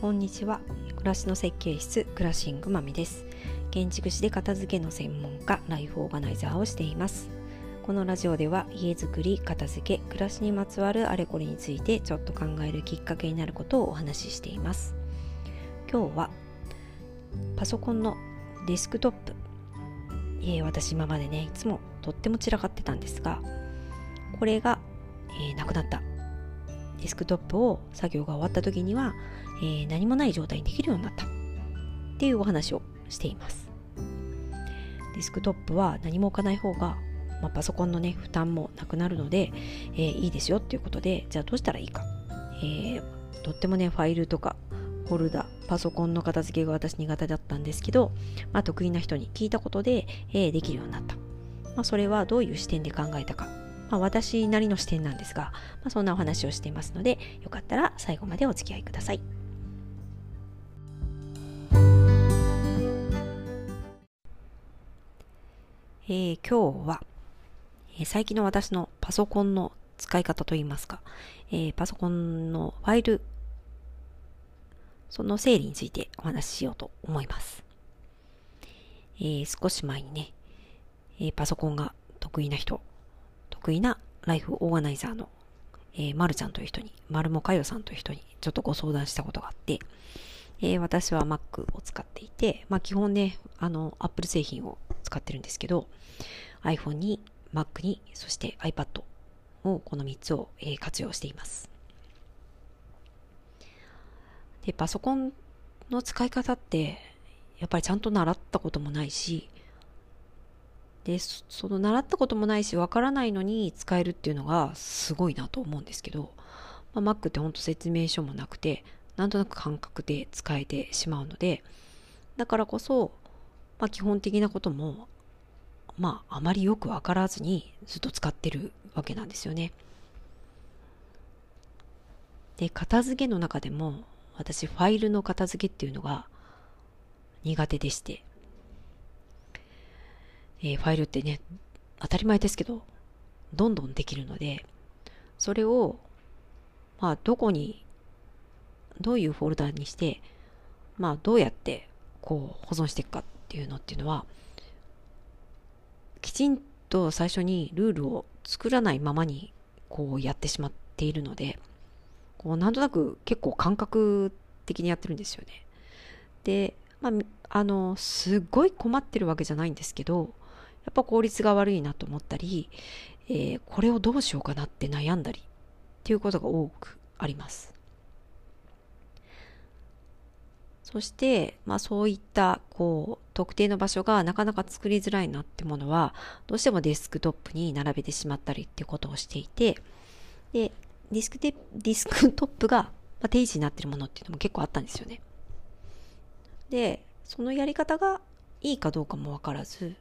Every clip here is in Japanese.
こんにちは。暮らしの設計室クラッシングまみです。建築士で片付けの専門家ライフオーガナイザーをしています。このラジオでは家づくり片付け暮らしにまつわるあれこれについてちょっと考えるきっかけになることをお話ししています。今日はパソコンのデスクトップ。えー、私今までねいつもとっても散らかってたんですがこれが、えー、なくなったデスクトップを作業が終わった時には、えー、何もない状態にできるようになった。っていうお話をしています。デスクトップは何も置かない方が、まあ、パソコンのね負担もなくなるので、えー、いいですよっていうことでじゃあどうしたらいいか、えー、とってもねファイルとかフォルダパソコンの片付けが私苦手だったんですけど、まあ、得意な人に聞いたことで、えー、できるようになった、まあ、それはどういう視点で考えたか。まあ、私なりの視点なんですが、まあ、そんなお話をしていますので、よかったら最後までお付き合いください。えー、今日は、えー、最近の私のパソコンの使い方といいますか、えー、パソコンのファイル、その整理についてお話ししようと思います。え、少し前にね、え、パソコンが得意な人、得意なライフオーガナイザーの、えー、まるちゃんという人に、まるもかよさんという人にちょっとご相談したことがあって、え、私は Mac を使っていて、まあ基本ね、あの、Apple 製品を使ってるんですけど、iPhone に Mac に、そして iPad を、この3つを、えー、活用しています。で、パソコンの使い方って、やっぱりちゃんと習ったこともないし、でその習ったこともないしわからないのに使えるっていうのがすごいなと思うんですけど、まあ、Mac ってほんと説明書もなくてなんとなく感覚で使えてしまうのでだからこそ、まあ、基本的なこともまああまりよくわからずにずっと使ってるわけなんですよね。で片付けの中でも私ファイルの片付けっていうのが苦手でしてえー、ファイルってね、当たり前ですけど、どんどんできるので、それを、まあ、どこに、どういうフォルダにして、まあ、どうやって、こう、保存していくかていうのっていうのは、きちんと最初にルールを作らないままに、こう、やってしまっているので、こう、なんとなく結構感覚的にやってるんですよね。で、まあ、あの、すっごい困ってるわけじゃないんですけど、やっぱ効率が悪いなと思ったり、えー、これをどうしようかなって悩んだりっていうことが多くあります。そして、まあそういった、こう、特定の場所がなかなか作りづらいなってものは、どうしてもデスクトップに並べてしまったりっていうことをしていて、で、ディスクディスクトップが、ま、定位置になってるものっていうのも結構あったんですよね。で、そのやり方がいいかどうかもわからず、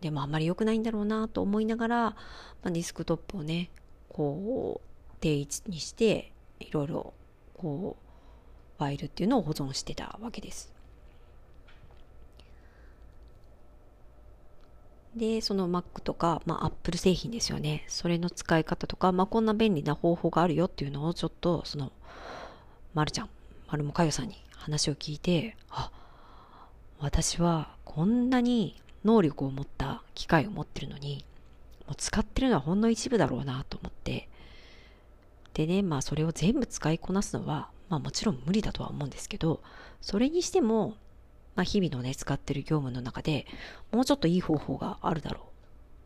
でもあんまり良くないんだろうなと思いながら、まあ、ディスクトップをねこう定位置にしていろいろこうファイルっていうのを保存してたわけです。で、その Mac とか、まあ、Apple 製品ですよね。それの使い方とか、まあ、こんな便利な方法があるよっていうのをちょっと、その、まるちゃん、まるもかよさんに話を聞いて、あ、私はこんなに能力を持った機械を持ってるのに、もう使ってるのはほんの一部だろうなと思って、でね、まあそれを全部使いこなすのは、まあもちろん無理だとは思うんですけど、それにしても、まあ日々のね、使ってる業務の中でもうちょっといい方法があるだろう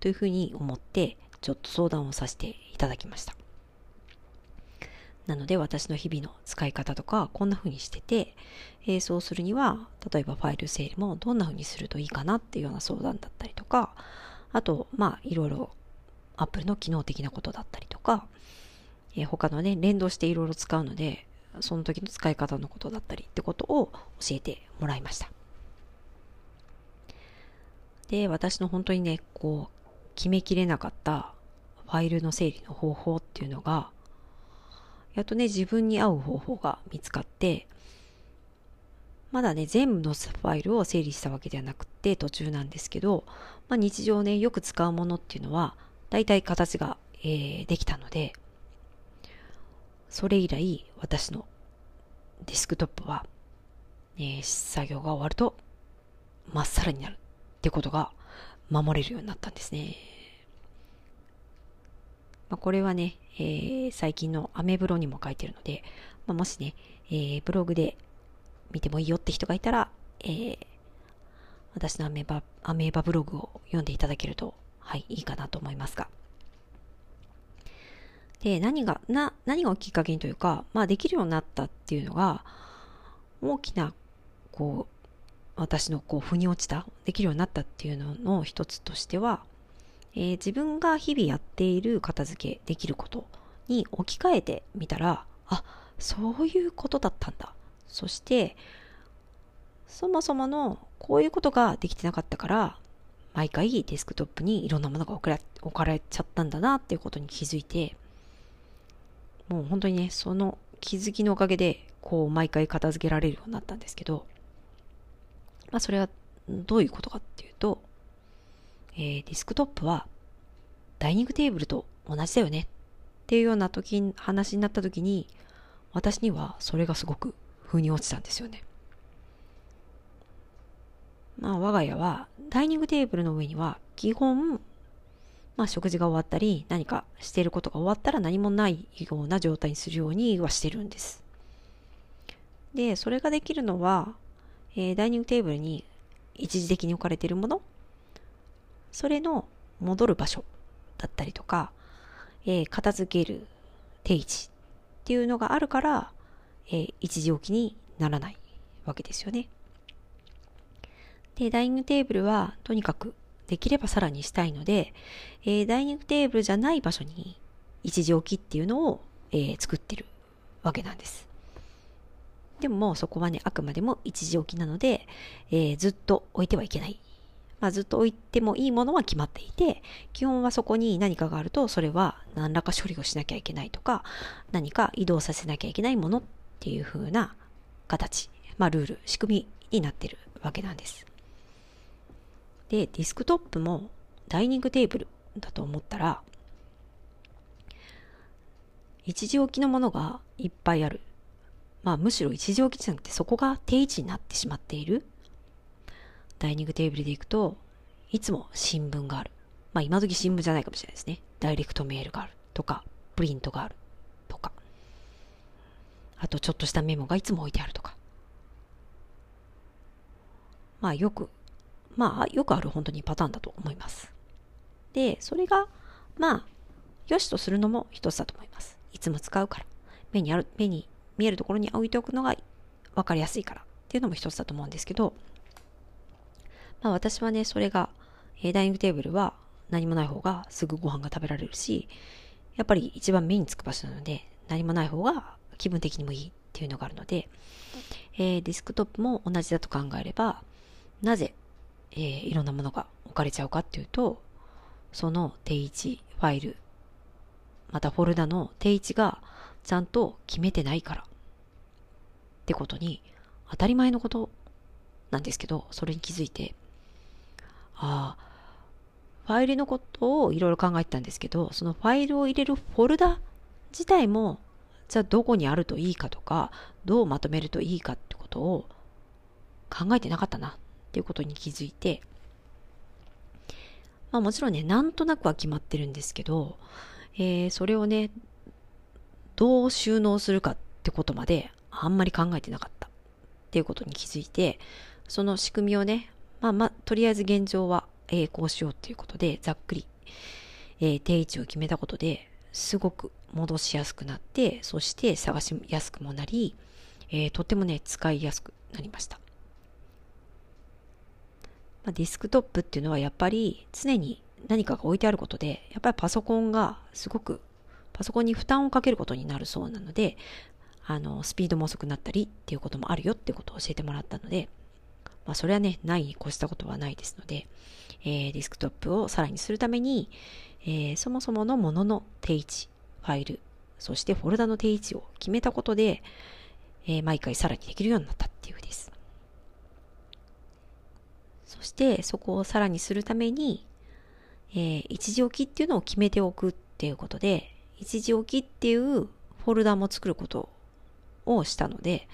というふうに思って、ちょっと相談をさせていただきました。なので私の日々の使い方とかこんな風にしてて、えー、そうするには例えばファイル整理もどんな風にするといいかなっていうような相談だったりとかあとまあいろいろ Apple の機能的なことだったりとか、えー、他のね連動していろいろ使うのでその時の使い方のことだったりってことを教えてもらいました。で私の本当にねこう決めきれなかったファイルの整理の方法っていうのがやっとね、自分に合う方法が見つかって、まだね、全部のファイルを整理したわけではなくて途中なんですけど、まあ、日常ね、よく使うものっていうのは、大体形が、えー、できたので、それ以来、私のデスクトップは、えー、作業が終わると、まっさらになるってことが守れるようになったんですね。まあ、これはね、えー、最近のアメブロにも書いてるので、まあ、もしね、えー、ブログで見てもいいよって人がいたら、えー、私のアメーバ、アメーバブログを読んでいただけると、はい、いいかなと思いますが。で、何が、な、何がきっかけにというか、まあできるようになったっていうのが、大きな、こう、私のこう、腑に落ちた、できるようになったっていうのの一つとしては、えー、自分が日々やっている片付けできることに置き換えてみたら、あ、そういうことだったんだ。そして、そもそものこういうことができてなかったから、毎回デスクトップにいろんなものが置かれ置かれちゃったんだなっていうことに気づいて、もう本当にね、その気づきのおかげで、こう毎回片付けられるようになったんですけど、まあそれはどういうことかっていうと、えー、ディスクトップはダイニングテーブルと同じだよねっていうような時話になった時に私にはそれがすごく風に落ちたんですよね。まあ我が家はダイニングテーブルの上には基本まあ食事が終わったり何かしていることが終わったら何もないような状態にするようにはしてるんです。で、それができるのは、えー、ダイニングテーブルに一時的に置かれているもの、それの戻る場所だったりとか、えー、片付ける定位置っていうのがあるから、えー、一時置きにならないわけですよね。で、ダイニングテーブルはとにかくできればさらにしたいので、えー、ダイニングテーブルじゃない場所に一時置きっていうのを、えー、作ってるわけなんです。でももうそこはね、あくまでも一時置きなので、えー、ずっと置いてはいけない。まあ、ずっと置いてもいいものは決まっていて、基本はそこに何かがあると、それは何らか処理をしなきゃいけないとか、何か移動させなきゃいけないものっていう風な形、まあ、ルール、仕組みになってるわけなんです。で、ディスクトップもダイニングテーブルだと思ったら、一時置きのものがいっぱいある。まあむしろ一時置きじゃなくてそこが定位置になってしまっている。ダイニングテーブルで行くと、いつも新聞がある。まあ今時新聞じゃないかもしれないですね。ダイレクトメールがあるとか、プリントがあるとか。あとちょっとしたメモがいつも置いてあるとか。まあよくまあ、よくある本当にパターンだと思います。で、それが、まあ、良しとするのも一つだと思います。いつも使うから。目にある、目に見えるところに置いておくのが分かりやすいからっていうのも一つだと思うんですけど、まあ私はね、それが、えー、ダイニングテーブルは何もない方がすぐご飯が食べられるし、やっぱり一番目につく場所なので、何もない方が気分的にもいいっていうのがあるので、えー、ディスクトップも同じだと考えれば、なぜえー、いろんなものが置かれちゃうかっていうと、その定位置ファイル、またフォルダの定位置がちゃんと決めてないからってことに当たり前のことなんですけど、それに気づいて、ああ、ファイルのことをいろいろ考えてたんですけど、そのファイルを入れるフォルダ自体も、じゃあどこにあるといいかとか、どうまとめるといいかってことを考えてなかったな。っていうことに気づいて、まあもちろんね、なんとなくは決まってるんですけど、えー、それをね、どう収納するかってことまであんまり考えてなかったっていうことに気づいて、その仕組みをね、まあまあ、とりあえず現状は、えー、こうしようっていうことで、ざっくり、えー、定位置を決めたことで、すごく戻しやすくなって、そして探しやすくもなり、えー、とてもね、使いやすくなりました。まあ、ディスクトップっていうのはやっぱり常に何かが置いてあることで、やっぱりパソコンがすごく、パソコンに負担をかけることになるそうなので、あの、スピードも遅くなったりっていうこともあるよってことを教えてもらったので、まあ、それはね、ないに越したことはないですので、えー、ディスクトップをさらにするために、えー、そもそものものの定位置、ファイル、そしてフォルダの定位置を決めたことで、えー、毎回さらにできるようになったっていうです。そしてそこをさらにするために、えー、一時置きっていうのを決めておくっていうことで、一時置きっていうフォルダも作ることをしたので、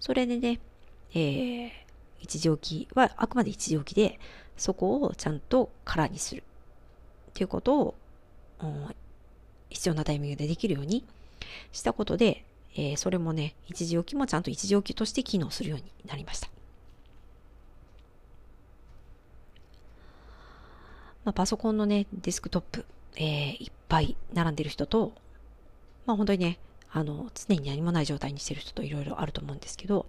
それでね、えー、一時置きはあくまで一時置きで、そこをちゃんと空にするっていうことを、うん、必要なタイミングでできるようにしたことで、えー、それもね、一時置きもちゃんと一時置きとして機能するようになりました。まあ、パソコンのね、デスクトップ、えー、いっぱい並んでる人と、まあ本当にね、あの、常に何もない状態にしてる人といろいろあると思うんですけど、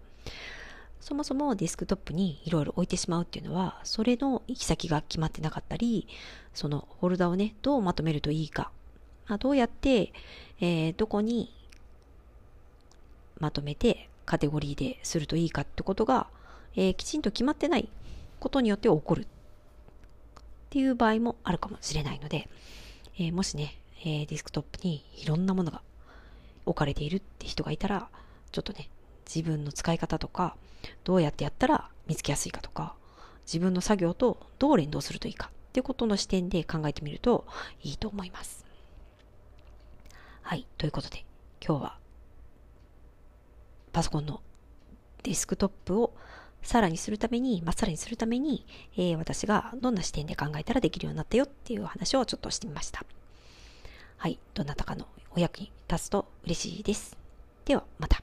そもそもデスクトップにいろいろ置いてしまうっていうのは、それの行き先が決まってなかったり、そのフォルダをね、どうまとめるといいか、まあ、どうやって、えー、どこにまとめてカテゴリーでするといいかってことが、えー、きちんと決まってないことによって起こる。っていう場合もあるかもしれないので、えー、もしね、えー、デスクトップにいろんなものが置かれているって人がいたら、ちょっとね、自分の使い方とか、どうやってやったら見つけやすいかとか、自分の作業とどう連動するといいかっていうことの視点で考えてみるといいと思います。はい。ということで、今日はパソコンのデスクトップをさらにするために、まっ、さらにするために、えー、私がどんな視点で考えたらできるようになったよっていう話をちょっとしてみました。はい。どなたかのお役に立つと嬉しいです。では、また。